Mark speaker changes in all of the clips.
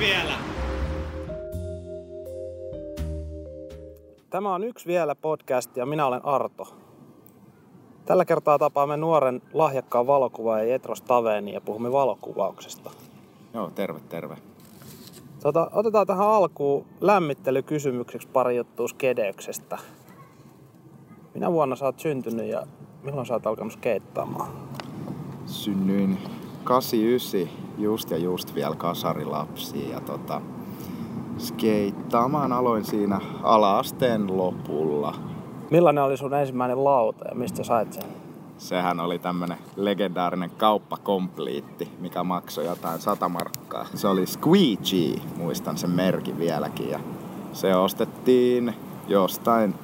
Speaker 1: vielä.
Speaker 2: Tämä on yksi vielä podcast ja minä olen Arto. Tällä kertaa tapaamme nuoren lahjakkaan valokuvaajan Jetros Taveni ja puhumme valokuvauksesta.
Speaker 3: Joo, terve, terve.
Speaker 2: Tota, otetaan tähän alkuun lämmittelykysymykseksi pari juttua Skedeyksestä. Minä vuonna sä oot syntynyt ja milloin sä oot alkanut skeittaamaan?
Speaker 3: Synnyin 89, just ja just vielä kasarilapsi ja tota, skeittaamaan aloin siinä alaasteen lopulla.
Speaker 2: Millainen oli sun ensimmäinen lauta ja mistä sait sen?
Speaker 3: Sehän oli tämmönen legendaarinen kauppakompliitti, mikä maksoi jotain sata markkaa. Se oli Squeegee, muistan sen merkin vieläkin. Ja se ostettiin jostain,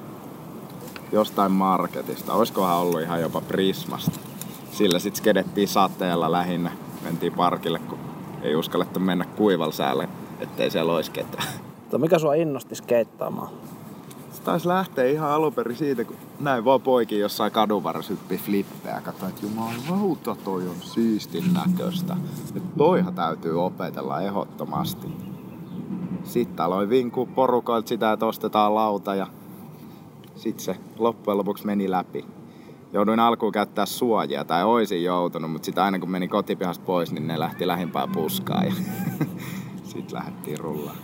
Speaker 3: jostain marketista. Olisikohan ollut ihan jopa Prismasta. Sillä sitten skedettiin sateella lähinnä. Mentiin parkille, kun ei uskallettu mennä kuivalsäälle, ettei siellä olisi ketään.
Speaker 2: Mutta mikä sua innosti skeittaamaan?
Speaker 3: Se taisi lähteä ihan alun perin siitä, kun näin vaan poikin jossain kadun varressa hyppi flippejä ja katsoin, että jumalauta toi on siistin näköistä. Että toihan täytyy opetella ehdottomasti. Sitten aloin vinkua porukoilta sitä, että ostetaan lauta ja sitten se loppujen lopuksi meni läpi. Jouduin alkuun käyttää suojia, tai oisin joutunut, mutta sitten aina kun meni kotipihasta pois, niin ne lähti lähimpään puskaan ja sitten lähdettiin rullaan.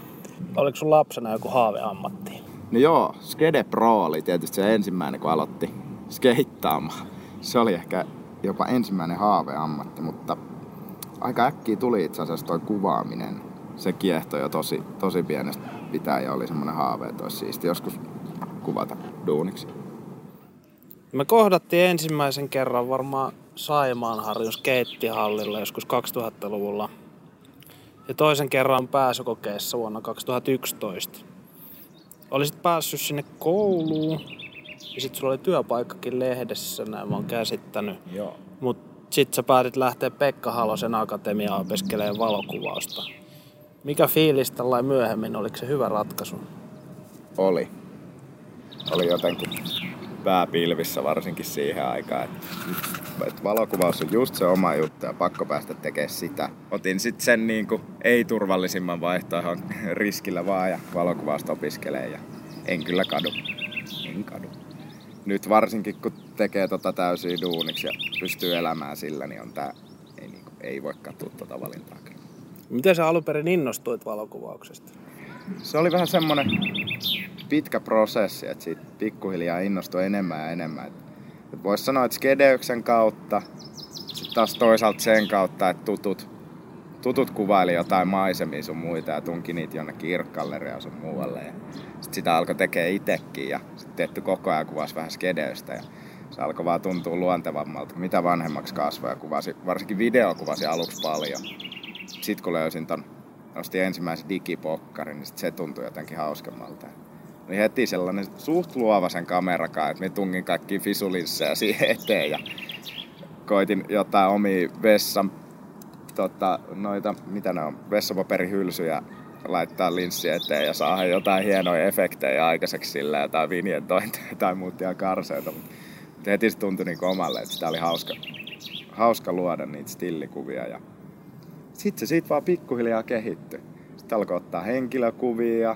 Speaker 2: Oliko sun lapsena joku haaveammatti?
Speaker 3: No joo, Skede Pro oli tietysti se ensimmäinen, kun aloitti skeittaamaan. Se oli ehkä jopa ensimmäinen haaveammatti, mutta aika äkkiä tuli itse asiassa toi kuvaaminen. Se kiehtoi jo tosi, tosi pienestä pitää ja oli semmoinen haave, että olisi siisti joskus kuvata duuniksi.
Speaker 2: Me kohdattiin ensimmäisen kerran varmaan Saimaanharjun skeittihallilla joskus 2000-luvulla. Ja toisen kerran pääsykokeessa vuonna 2011. Olisit päässyt sinne kouluun ja sit sulla oli työpaikkakin lehdessä, näin mä oon käsittänyt.
Speaker 3: Joo.
Speaker 2: Mut sit sä päätit lähteä Pekka Halosen akatemiaan opiskelemaan valokuvausta. Mikä fiilis tällainen myöhemmin, oliko se hyvä ratkaisu?
Speaker 3: Oli. Oli jotenkin pääpilvissä varsinkin siihen aikaan, että, että valokuvaus on just se oma juttu ja pakko päästä tekemään sitä. Otin sitten sen niin kuin ei-turvallisimman vaihtoehdon riskillä vaan ja valokuvausta opiskelee ja en kyllä kadu. En kadu. Nyt varsinkin kun tekee tota täysiä duuniksi ja pystyy elämään sillä, niin on tää, ei, niin kuin, ei voi katsoa tota valintaa.
Speaker 2: Miten sä alun perin innostuit valokuvauksesta?
Speaker 3: Se oli vähän semmonen pitkä prosessi, että siitä pikkuhiljaa innostui enemmän ja enemmän. Voisi sanoa, että Skedeyksen kautta, sitten taas toisaalta sen kautta, että tutut, tutut kuvaili jotain maisemia sun muita ja tunki niitä jonnekin irkkalleria sun muualle. Ja sitä alkoi tekee itekin ja sitten tietty koko ajan kuvasi vähän Skedeystä. Ja se alkoi vaan tuntua luontevammalta, mitä vanhemmaksi kasvoi ja kuvasi, varsinkin video kuvasi aluksi paljon. Sitten kun löysin ton, ostin ensimmäisen digipokkarin, niin sit se tuntui jotenkin hauskemmalta niin heti sellainen suht luova sen kamerakaan, että me tungin kaikki fisulinssejä siihen eteen ja koitin jotain omia vessan, tota, noita, mitä ne on, vessapaperihylsyjä laittaa linssi eteen ja saada jotain hienoja efektejä aikaiseksi sillä jotain vinjentointeja tai muuta karseita. Mutta heti se tuntui niin omalle, että sitä oli hauska, hauska luoda niitä stillikuvia. Ja sitten se siitä vaan pikkuhiljaa kehittyi. Sitten alkoi ottaa henkilökuvia,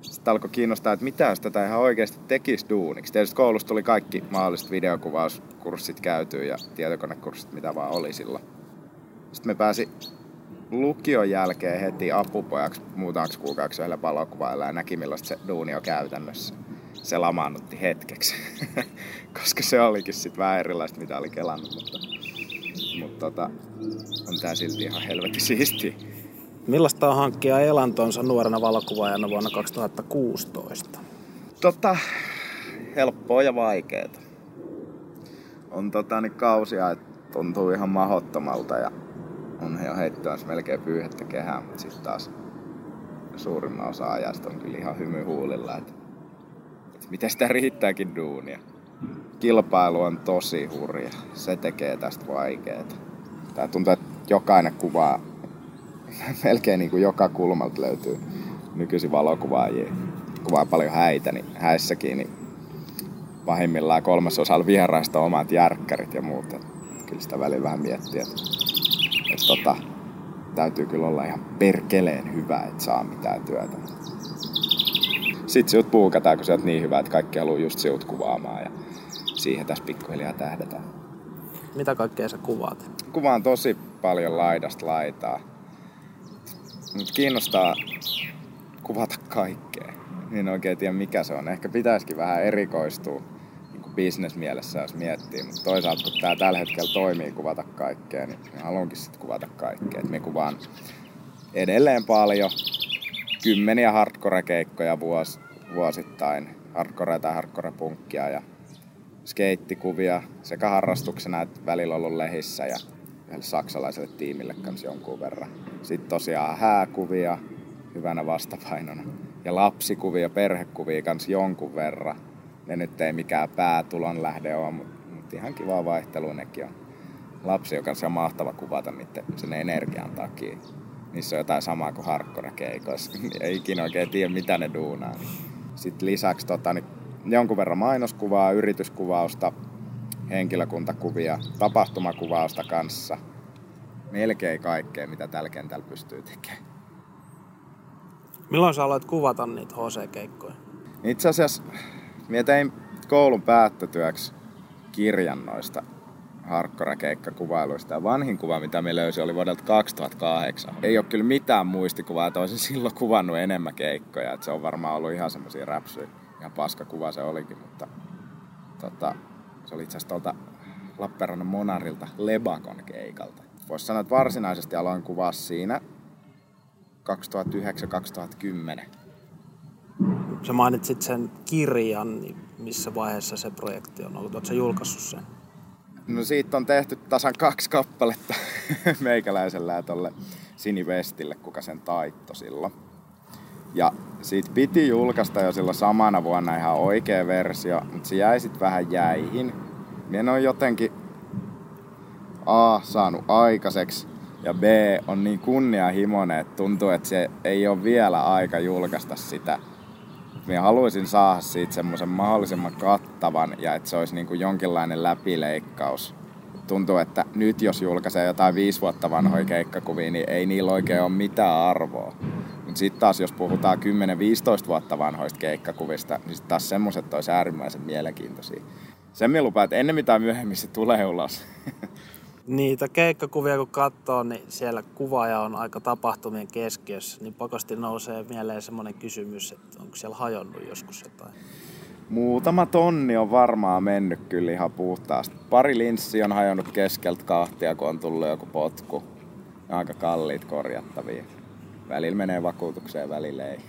Speaker 3: sitten alkoi kiinnostaa, että mitä jos tätä ihan oikeasti tekisi duuniksi. Tietysti koulusta tuli kaikki mahdolliset videokuvauskurssit käytyy ja tietokonekurssit, mitä vaan oli silloin. Sitten me pääsi lukion jälkeen heti apupojaksi muutamaksi kuukaudeksi yhdellä valokuvailla ja näki millaista se duuni on käytännössä. Se lamaannutti hetkeksi, koska se olikin sitten vähän erilaista, mitä oli kelannut, mutta, mutta tota, on tää silti ihan helvetin siistiä.
Speaker 2: Millaista on hankkia elantonsa nuorena valokuvaajana vuonna 2016?
Speaker 3: Tota, helppoa ja vaikeeta. On tota, niin kausia, että tuntuu ihan mahottomalta ja on jo heittyä melkein pyyhettä kehää, mutta sitten taas suurimman osa ajasta on kyllä ihan hymy huulilla, että, että miten sitä riittääkin duunia. Kilpailu on tosi hurja. Se tekee tästä vaikeeta. Tää tuntuu, että jokainen kuvaa melkein niin kuin joka kulmalta löytyy nykyisin valokuvaajia. Kuvaa paljon häitä, niin häissäkin niin pahimmillaan kolmasosalla vieraista omat järkkärit ja muut. Et kyllä sitä välillä vähän miettiä, että, että tota, täytyy kyllä olla ihan perkeleen hyvä, että saa mitään työtä. Sitten sinut puukataan, kun sä oot niin hyvä, että kaikki haluaa just sinut kuvaamaan ja siihen tässä pikkuhiljaa tähdetään.
Speaker 2: Mitä kaikkea sä kuvaat?
Speaker 3: Kuvaan tosi paljon laidasta laitaa. Mut kiinnostaa kuvata kaikkea. Niin oikein tiedä mikä se on. Ehkä pitäisikin vähän erikoistua niin bisnesmielessä, jos miettii. Mutta toisaalta kun tämä tällä hetkellä toimii kuvata kaikkea, niin haluankin sitten kuvata kaikkea. Et me kuvaan edelleen paljon. Kymmeniä hardcore-keikkoja vuos, vuosittain. Hardcore tai hardcore-punkkia ja skeittikuvia sekä harrastuksena että välillä ollut lehissä ja saksalaiselle tiimille kanssa jonkun verran. Sitten tosiaan hääkuvia hyvänä vastapainona ja lapsikuvia, perhekuvia kanssa jonkun verran. Ne nyt ei mikään päätulon lähde ole, mutta mut ihan kiva vaihtelu nekin on. Lapsi, joka on mahtava kuvata sen energian takia. Niissä on jotain samaa kuin harkkona-keikoissa. ei ikinä oikein tiedä, mitä ne duunaa. Sitten lisäksi tota, niin jonkun verran mainoskuvaa, yrityskuvausta, henkilökuntakuvia, tapahtumakuvausta kanssa. Melkein kaikkea, mitä tällä kentällä pystyy tekemään.
Speaker 2: Milloin sä aloit kuvata niitä HC-keikkoja?
Speaker 3: Itse asiassa minä tein koulun päättötyöksi kirjan noista harkkorakeikkakuvailuista. Ja vanhin kuva, mitä me löysi, oli vuodelta 2008. Ei ole kyllä mitään muistikuvaa, että olisin silloin kuvannut enemmän keikkoja. Että se on varmaan ollut ihan semmoisia räpsyjä. Ihan paska kuva se olikin, mutta tota, se oli itse asiassa tuolta Lappeenrannan Monarilta Lebakon keikalta. Voisi sanoa, että varsinaisesti aloin kuvaa siinä 2009-2010.
Speaker 2: Sä mainitsit sen kirjan, niin missä vaiheessa se projekti on ollut? Oletko julkaissut sen?
Speaker 3: No siitä on tehty tasan kaksi kappaletta meikäläisellä tolle Sinivestille, kuka sen taitto silloin. Ja siitä piti julkaista jo silloin samana vuonna ihan oikea versio, mutta se jäi sitten vähän jäihin. Minä on jotenkin A saanut aikaiseksi ja B on niin kunnianhimoinen, että tuntuu, että se ei ole vielä aika julkaista sitä. Minä haluaisin saada siitä semmoisen mahdollisimman kattavan ja että se olisi niin kuin jonkinlainen läpileikkaus. Tuntuu, että nyt jos julkaisee jotain viisi vuotta vanhoja keikkakuvia, niin ei niillä oikein ole mitään arvoa. Mutta sitten taas jos puhutaan 10-15 vuotta vanhoista keikkakuvista, niin sitten taas semmoiset olisi äärimmäisen mielenkiintoisia. Sen minä lupaan, että ennen mitä myöhemmin se tulee ulos.
Speaker 2: Niitä keikkakuvia kun katsoo, niin siellä kuvaaja on aika tapahtumien keskiössä, niin pakosti nousee mieleen semmoinen kysymys, että onko siellä hajonnut joskus jotain.
Speaker 3: Muutama tonni on varmaan mennyt kyllä ihan puhtaasti. Pari linssi on hajonnut keskeltä kahtia, kun on tullut joku potku. Aika kalliit korjattavia. Välillä menee vakuutukseen, välillä ei.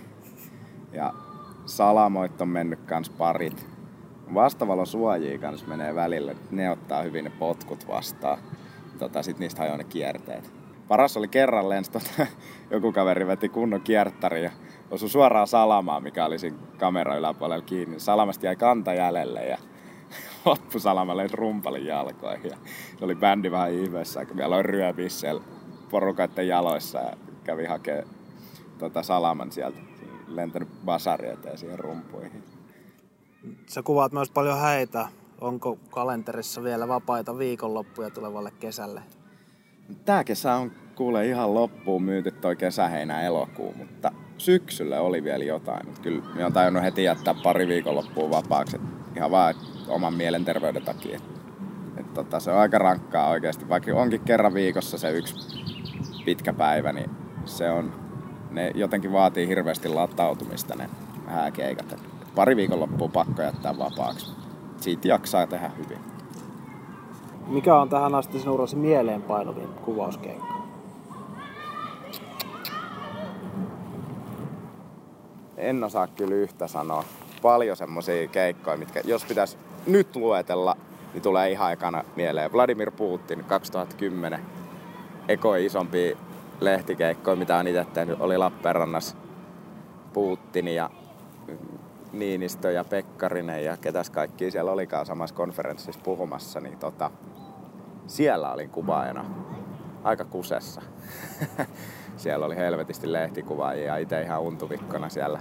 Speaker 3: Ja salamoit on mennyt kans parit. Vastavalo suojii kans menee välillä. Ne ottaa hyvin ne potkut vastaan tota, sit niistä hajoaa ne kierteet. Paras oli kerran lens, tota, joku kaveri veti kunnon kierttäri ja osui suoraan salamaan, mikä oli siinä kamera yläpuolella kiinni. Salamasta jäi kanta jäljelle ja loppusalama lensi rumpalin jalkoihin. Ja se oli bändi vähän ihmeessä, kun vielä aloin ryöpiä siellä porukaiden jaloissa ja kävi hakemaan tota salaman sieltä. Lentänyt basari eteen siihen rumpuihin.
Speaker 2: Sä kuvaat myös paljon häitä onko kalenterissa vielä vapaita viikonloppuja tulevalle kesälle?
Speaker 3: Tää kesä on kuule ihan loppuun myyty toi kesäheinä elokuu, mutta syksyllä oli vielä jotain. Mutta kyllä minä on tajunnut heti jättää pari viikonloppua vapaaksi. Ihan vaan oman mielenterveyden takia. Et tota, se on aika rankkaa oikeasti. Vaikka onkin kerran viikossa se yksi pitkä päivä, niin se on, ne jotenkin vaatii hirveästi latautumista ne hääkeikat. Et pari viikonloppua pakko jättää vapaaksi siitä jaksaa tehdä hyvin.
Speaker 2: Mikä on tähän asti sinun urasi mieleenpainuvin kuvauskeikka?
Speaker 3: En osaa kyllä yhtä sanoa. Paljon semmoisia keikkoja, mitkä jos pitäisi nyt luetella, niin tulee ihan ekana mieleen. Vladimir Putin 2010. Ekoi isompi lehtikeikkoja, mitä on itse tehnyt, oli Lappeenrannassa Putin ja Niinistö ja Pekkarinen ja ketäs kaikki siellä olikaan samassa konferenssissa puhumassa, niin tota, siellä olin kuvaajana aika kusessa. siellä oli helvetisti lehtikuvaajia itse ihan untuvikkona siellä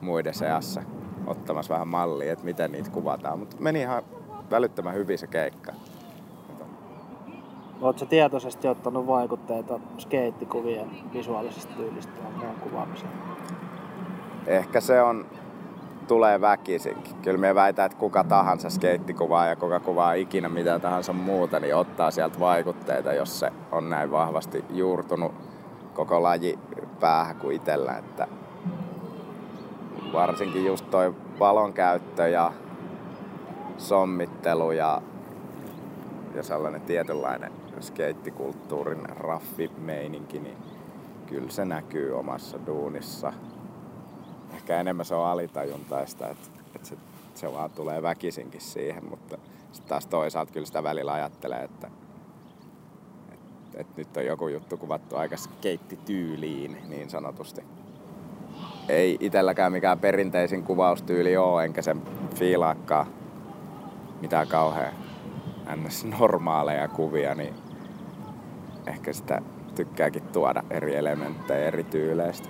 Speaker 3: muiden seassa ottamassa vähän mallia, että miten niitä kuvataan. Mutta meni ihan välyttömän hyvin se keikka.
Speaker 2: Oletko tietoisesti ottanut vaikutteita skeittikuvien visuaalisesta tyylistä ja kuvaamiseen?
Speaker 3: Ehkä se on, tulee väkisinkin. Kyllä me väitän, että kuka tahansa skeittikuvaa ja kuka kuvaa ikinä mitä tahansa muuta, niin ottaa sieltä vaikutteita, jos se on näin vahvasti juurtunut koko laji päähän kuin itsellä. Että varsinkin just toi valon käyttö ja sommittelu ja, ja sellainen tietynlainen skeittikulttuurin raffimeininki, niin kyllä se näkyy omassa duunissa. Ehkä enemmän se on alitajuntaista, että, että se, se vaan tulee väkisinkin siihen, mutta sitten taas toisaalta kyllä sitä välillä ajattelee, että, että, että nyt on joku juttu kuvattu aika skeittityyliin niin sanotusti. Ei itselläkään mikään perinteisin kuvaustyyli ole, enkä sen fiilaakaan mitään kauhean ns. normaaleja kuvia, niin ehkä sitä tykkääkin tuoda eri elementtejä eri tyyleistä.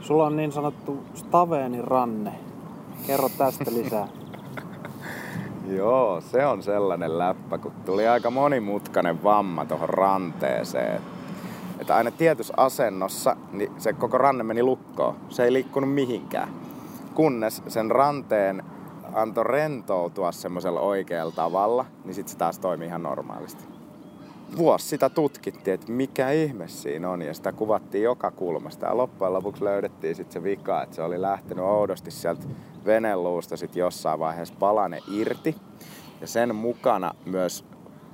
Speaker 2: Sulla on niin sanottu Staveenin ranne. Kerro tästä lisää.
Speaker 3: Joo, se on sellainen läppä, kun tuli aika monimutkainen vamma tuohon ranteeseen. Että aina tietyssä asennossa niin se koko ranne meni lukkoon. Se ei liikkunut mihinkään. Kunnes sen ranteen antoi rentoutua semmoisella oikealla tavalla, niin sitten se taas toimii ihan normaalisti. Vuosi sitä tutkittiin, että mikä ihme siinä on, ja sitä kuvattiin joka kulmasta. Ja loppujen lopuksi löydettiin sitten se vika, että se oli lähtenyt oudosti sieltä veneluusta sitten jossain vaiheessa palane irti. Ja sen mukana myös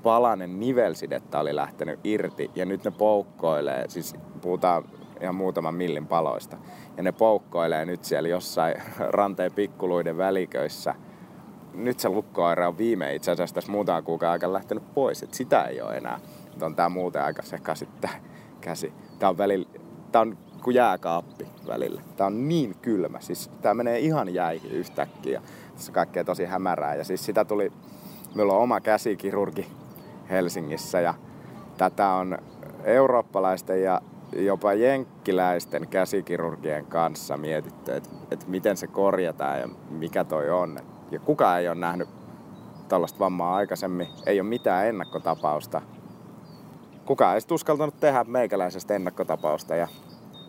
Speaker 3: palanen nivelsidettä oli lähtenyt irti, ja nyt ne poukkoilee, siis puhutaan ihan muutaman millin paloista. Ja ne poukkoilee nyt siellä jossain ranteen pikkuluiden väliköissä. Nyt se lukkoaira on viime itse asiassa tässä muutaman kuukauden aikana lähtenyt pois, että sitä ei ole enää. Mutta on tää muuten aika sekaisin tää käsi. Tää on välillä, tää on kuin jääkaappi välillä. Tää on niin kylmä, siis tää menee ihan jäihin yhtäkkiä. Tässä kaikkea tosi hämärää ja siis sitä tuli, meillä on oma käsikirurgi Helsingissä ja tätä on eurooppalaisten ja jopa jenkkiläisten käsikirurgien kanssa mietitty, että, että miten se korjataan ja mikä toi on. Ja kukaan ei ole nähnyt tällaista vammaa aikaisemmin, ei ole mitään ennakkotapausta. Kukaan ei uskaltanut tehdä meikäläisestä ennakkotapausta ja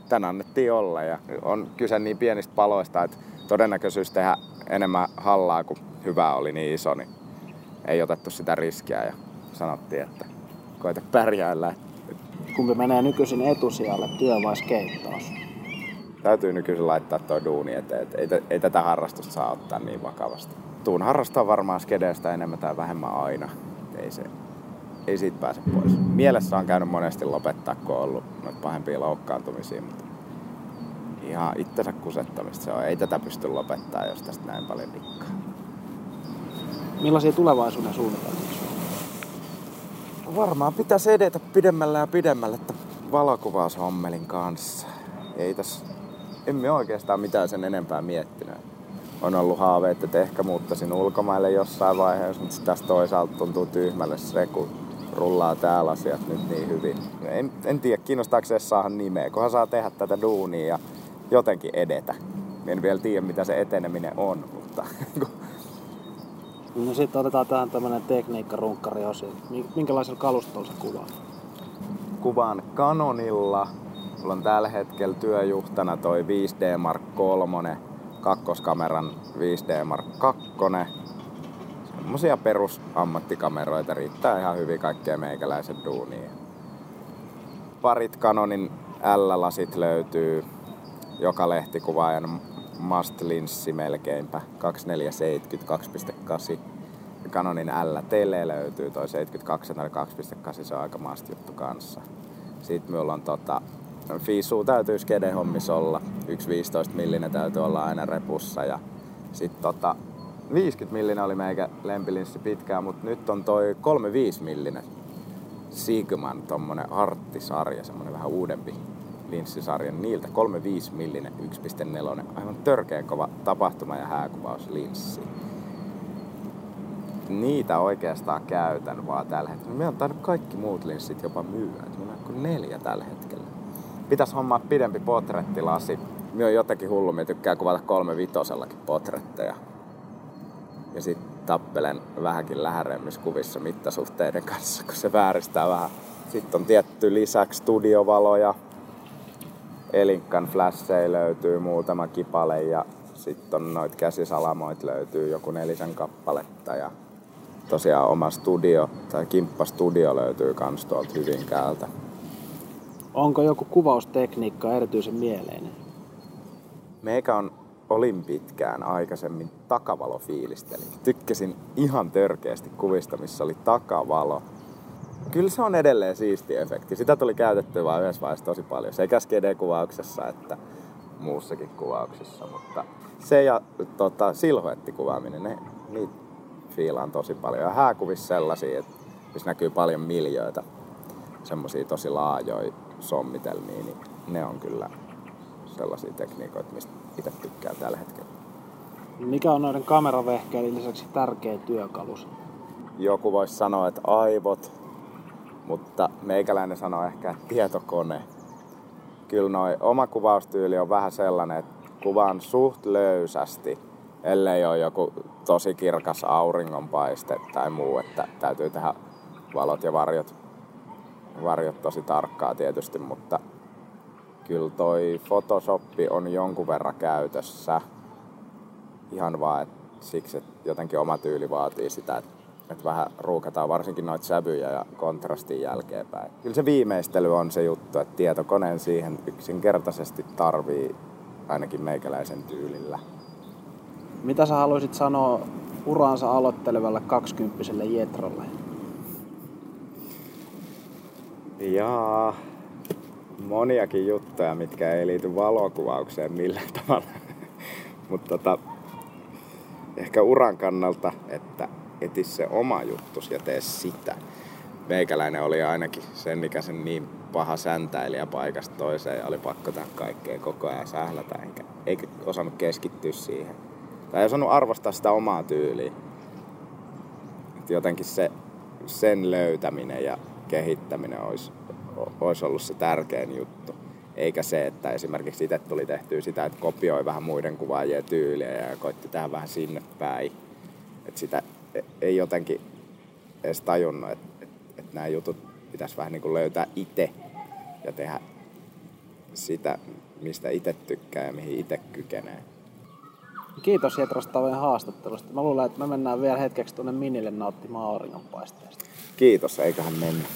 Speaker 3: tän annettiin olla. Ja on kyse niin pienistä paloista, että todennäköisyys tehdä enemmän hallaa kuin hyvää oli niin iso, niin ei otettu sitä riskiä ja sanottiin, että koita pärjäillä,
Speaker 2: kumpi menee nykyisin etusijalle, työ vai skeittaus?
Speaker 3: Täytyy nykyisin laittaa tuo duuni eteen, että ei, ei tätä harrastusta saa ottaa niin vakavasti. Tuun harrastaa varmaan skedestä enemmän tai vähemmän aina. Ei, se, ei siitä pääse pois. Mielessä on käynyt monesti lopettaa, kun on ollut noita pahempia loukkaantumisia, mutta ihan itsensä kusettamista se on. Ei tätä pysty lopettaa, jos tästä näin paljon dikkaa.
Speaker 2: Millaisia tulevaisuuden suunnitelmia
Speaker 3: varmaan pitäisi edetä pidemmälle ja pidemmälle valokuvaushommelin kanssa. Ei tässä, emme oikeastaan mitään sen enempää miettinyt. On ollut haaveet, että ehkä muuttaisin ulkomaille jossain vaiheessa, mutta tästä toisaalta tuntuu tyhmälle se, kun rullaa täällä asiat nyt niin hyvin. En, en tiedä, kiinnostaako se saada nimeä, kunhan saa tehdä tätä duunia ja jotenkin edetä. En vielä tiedä, mitä se eteneminen on, mutta
Speaker 2: No sitten otetaan tähän tämmönen tekniikkarunkkari osio. Minkälaisella kalustolla sä kuvaat?
Speaker 3: Kuvaan Canonilla. Mulla on tällä hetkellä työjuhtana toi 5D Mark 3, kakkoskameran 5D Mark 2. Semmosia perusammattikameroita riittää ihan hyvin kaikkea meikäläisen duuniin. Parit Canonin L-lasit löytyy joka lehtikuvaajan must-linssi melkeinpä. 2470 2.8. Canonin L-tele löytyy, toi 72 2.8, se on aika must juttu kanssa. Sitten minulla on tota, Fisu täytyy skedehommissa olla. Yksi 15 millinen täytyy olla aina repussa. Ja sitten tota, 50 millinen oli meikä lempilinssi pitkään, mutta nyt on toi 35 millinen Sigman tommonen arttisarja, semmonen vähän uudempi linssisarjan niiltä 35 millinen 1.4. Aivan törkeän kova tapahtuma- ja hääkuvauslinssi. Niitä oikeastaan käytän vaan tällä hetkellä. Meillä on tainnut kaikki muut linssit jopa myyä. Meillä on kuin neljä tällä hetkellä. Pitäis hommaa pidempi potrettilasi. Minä on jotenkin hullu, minä tykkää kuvata kolme vitosellakin potretteja. Ja sitten tappelen vähänkin lähäremmissä kuvissa mittasuhteiden kanssa, kun se vääristää vähän. Sitten on tietty lisäksi studiovaloja. Elinkan flasheja löytyy muutama kipale ja sitten on noit käsisalamoit löytyy joku nelisen kappaletta ja tosiaan oma studio tai kimppastudio löytyy kans tuolta Hyvinkäältä.
Speaker 2: Onko joku kuvaustekniikka erityisen mieleinen?
Speaker 3: Meikä on olin pitkään aikaisemmin takavalofiilisteli. Tykkäsin ihan törkeästi kuvista, missä oli takavalo. Kyllä se on edelleen siisti efekti. Sitä tuli käytettyä vain yhdessä vaiheessa tosi paljon. Sekä skede-kuvauksessa että muussakin kuvauksessa. Mutta se ja tota, silhuettikuvaaminen, ne, niitä fiilaan tosi paljon. Ja hääkuvissa sellaisia, että missä näkyy paljon miljöitä, semmoisia tosi laajoja sommitelmia, niin ne on kyllä sellaisia tekniikoita, mistä itse tykkään tällä hetkellä.
Speaker 2: Mikä on noiden kameravehkeiden lisäksi tärkeä työkalus?
Speaker 3: Joku voisi sanoa, että aivot, mutta meikäläinen sanoo ehkä, että tietokone. Kyllä noi oma kuvaustyyli on vähän sellainen, että kuvaan suht löysästi, ellei ole joku tosi kirkas auringonpaiste tai muu, että täytyy tehdä valot ja varjot, varjot tosi tarkkaa tietysti, mutta kyllä toi Photoshop on jonkun verran käytössä. Ihan vaan et siksi, että jotenkin oma tyyli vaatii sitä, että, että vähän ruukataan varsinkin noita sävyjä ja kontrastin jälkeenpäin. Kyllä se viimeistely on se juttu, että tietokoneen siihen yksinkertaisesti tarvii ainakin meikäläisen tyylillä.
Speaker 2: Mitä sä haluaisit sanoa uraansa aloittelevalle kaksikymppiselle Jetrolle?
Speaker 3: Jaa, moniakin juttuja, mitkä ei liity valokuvaukseen millään tavalla. Mutta tota, ehkä uran kannalta, että eti se oma juttus ja tee sitä. Meikäläinen oli ainakin sen, mikä sen niin paha säntäilijä paikasta toiseen ja oli pakko tehdä kaikkea koko ajan sählätä, eikä, eikä osannut keskittyä siihen. Tai ei osannut arvostaa sitä omaa tyyliä. Et jotenkin se, sen löytäminen ja kehittäminen olisi, olisi ollut se tärkein juttu. Eikä se, että esimerkiksi itse tuli tehtyä sitä, että kopioi vähän muiden kuvaajien tyyliä ja koitti tehdä vähän sinne päin. Että sitä ei jotenkin edes tajunnut, että, että, että nämä jutut pitäisi vähän niin kuin löytää itse ja tehdä sitä, mistä itse tykkää ja mihin itse kykenee.
Speaker 2: Kiitos Jetros Tavojen haastattelusta. Mä luulen, että me mennään vielä hetkeksi tuonne Minille nauttimaan auringonpaisteesta.
Speaker 3: Kiitos, eiköhän mennä.